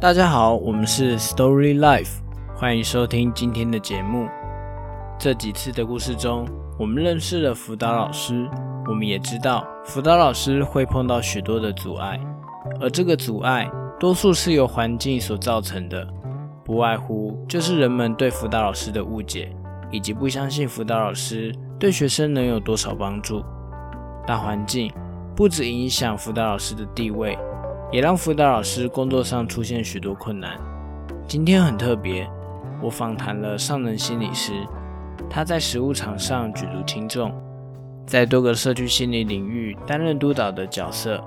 大家好，我们是 Story Life，欢迎收听今天的节目。这几次的故事中，我们认识了辅导老师，我们也知道辅导老师会碰到许多的阻碍，而这个阻碍多数是由环境所造成的，不外乎就是人们对辅导老师的误解，以及不相信辅导老师对学生能有多少帮助。大环境不止影响辅导老师的地位。也让辅导老师工作上出现许多困难。今天很特别，我访谈了上能心理师，他在实务场上举足轻重，在多个社区心理领域担任督导的角色。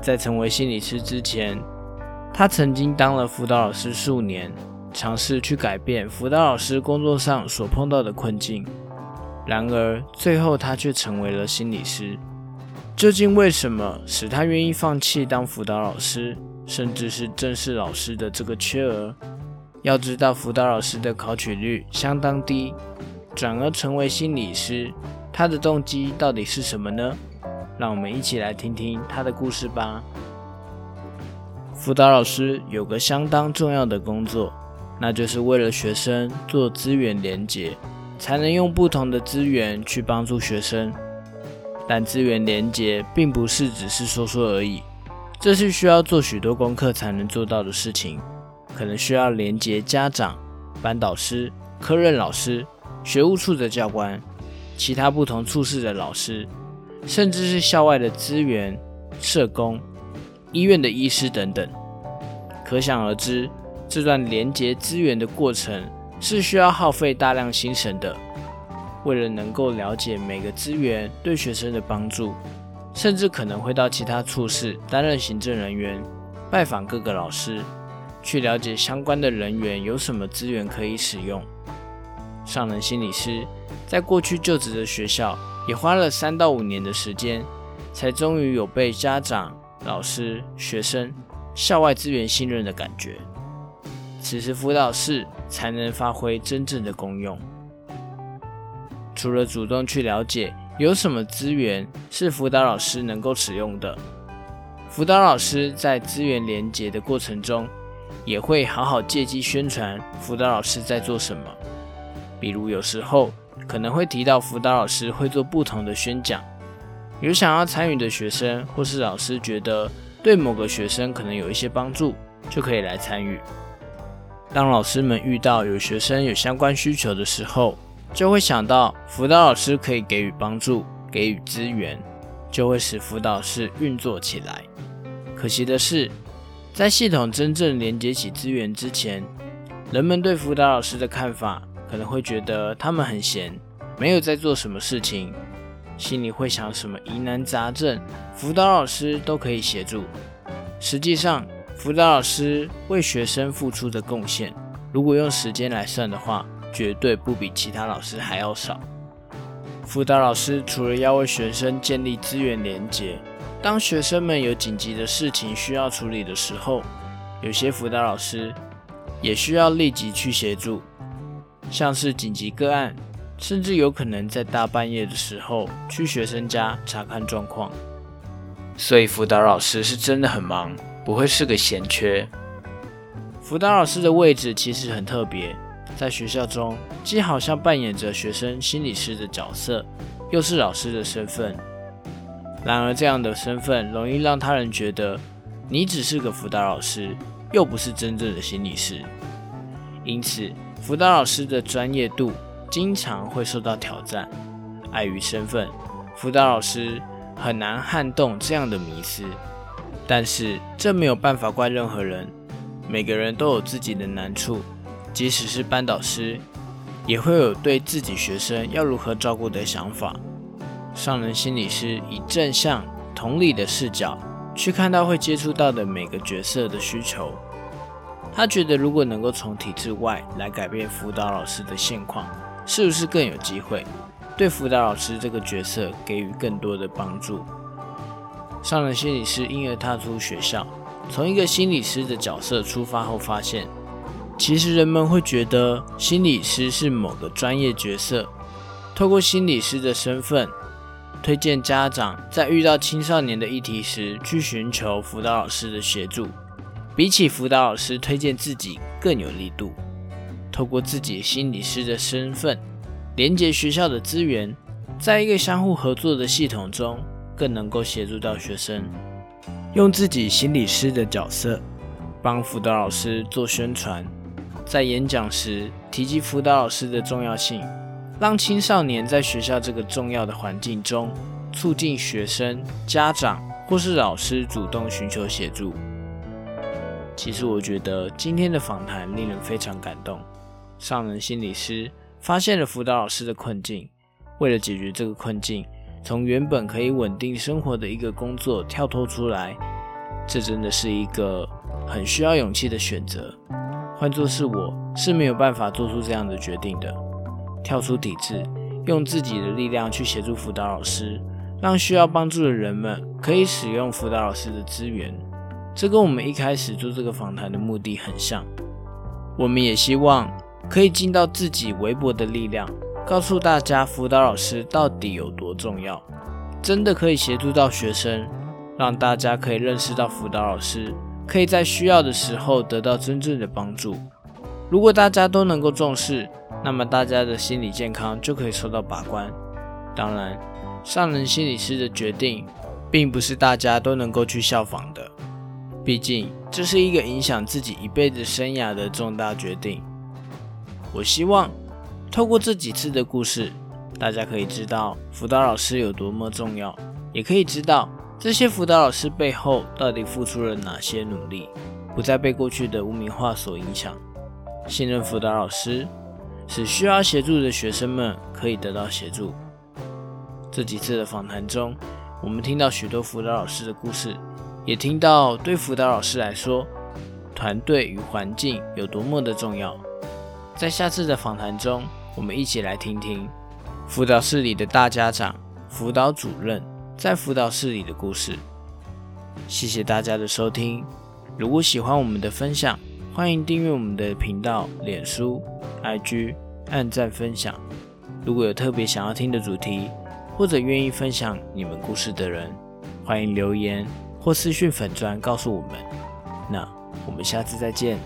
在成为心理师之前，他曾经当了辅导老师数年，尝试去改变辅导老师工作上所碰到的困境。然而，最后他却成为了心理师。究竟为什么使他愿意放弃当辅导老师，甚至是正式老师的这个缺额？要知道，辅导老师的考取率相当低，转而成为心理师，他的动机到底是什么呢？让我们一起来听听他的故事吧。辅导老师有个相当重要的工作，那就是为了学生做资源连结，才能用不同的资源去帮助学生。但资源连接并不是只是说说而已，这是需要做许多功课才能做到的事情。可能需要连接家长、班导师、科任老师、学务处的教官、其他不同处室的老师，甚至是校外的资源、社工、医院的医师等等。可想而知，这段连接资源的过程是需要耗费大量心神的。为了能够了解每个资源对学生的帮助，甚至可能会到其他处室担任行政人员，拜访各个老师，去了解相关的人员有什么资源可以使用。上人心理师在过去就职的学校也花了三到五年的时间，才终于有被家长、老师、学生、校外资源信任的感觉。此时辅导室才能发挥真正的功用。除了主动去了解有什么资源是辅导老师能够使用的，辅导老师在资源连接的过程中，也会好好借机宣传辅导老师在做什么。比如有时候可能会提到辅导老师会做不同的宣讲，有想要参与的学生或是老师觉得对某个学生可能有一些帮助，就可以来参与。当老师们遇到有学生有相关需求的时候，就会想到辅导老师可以给予帮助、给予资源，就会使辅导室运作起来。可惜的是，在系统真正连接起资源之前，人们对辅导老师的看法可能会觉得他们很闲，没有在做什么事情，心里会想什么疑难杂症，辅导老师都可以协助。实际上，辅导老师为学生付出的贡献，如果用时间来算的话，绝对不比其他老师还要少。辅导老师除了要为学生建立资源连结，当学生们有紧急的事情需要处理的时候，有些辅导老师也需要立即去协助，像是紧急个案，甚至有可能在大半夜的时候去学生家查看状况。所以辅导老师是真的很忙，不会是个闲缺。辅导老师的位置其实很特别。在学校中，既好像扮演着学生心理师的角色，又是老师的身份。然而，这样的身份容易让他人觉得你只是个辅导老师，又不是真正的心理师。因此，辅导老师的专业度经常会受到挑战。碍于身份，辅导老师很难撼动这样的迷思。但是，这没有办法怪任何人，每个人都有自己的难处。即使是班导师，也会有对自己学生要如何照顾的想法。上人心理师以正向、同理的视角去看到会接触到的每个角色的需求。他觉得，如果能够从体制外来改变辅导老师的现况，是不是更有机会对辅导老师这个角色给予更多的帮助？上人心理师因而踏出学校，从一个心理师的角色出发后，发现。其实人们会觉得心理师是某个专业角色，透过心理师的身份，推荐家长在遇到青少年的议题时去寻求辅导老师的协助，比起辅导老师推荐自己更有力度。透过自己心理师的身份，连接学校的资源，在一个相互合作的系统中，更能够协助到学生。用自己心理师的角色，帮辅导老师做宣传，在演讲时提及辅导老师的重要性，让青少年在学校这个重要的环境中，促进学生、家长或是老师主动寻求协助。其实我觉得今天的访谈令人非常感动。上人心理师发现了辅导老师的困境，为了解决这个困境。从原本可以稳定生活的一个工作跳脱出来，这真的是一个很需要勇气的选择。换作是我，是没有办法做出这样的决定的。跳出体制，用自己的力量去协助辅导老师，让需要帮助的人们可以使用辅导老师的资源。这跟我们一开始做这个访谈的目的很像。我们也希望可以尽到自己微薄的力量。告诉大家，辅导老师到底有多重要？真的可以协助到学生，让大家可以认识到辅导老师可以在需要的时候得到真正的帮助。如果大家都能够重视，那么大家的心理健康就可以受到把关。当然，上人心理师的决定，并不是大家都能够去效仿的，毕竟这是一个影响自己一辈子生涯的重大决定。我希望。透过这几次的故事，大家可以知道辅导老师有多么重要，也可以知道这些辅导老师背后到底付出了哪些努力，不再被过去的污名化所影响。信任辅导老师，使需要协助的学生们可以得到协助。这几次的访谈中，我们听到许多辅导老师的故事，也听到对辅导老师来说，团队与环境有多么的重要。在下次的访谈中。我们一起来听听辅导室里的大家长、辅导主任在辅导室里的故事。谢谢大家的收听。如果喜欢我们的分享，欢迎订阅我们的频道、脸书、IG，按赞分享。如果有特别想要听的主题，或者愿意分享你们故事的人，欢迎留言或私讯粉砖告诉我们。那我们下次再见。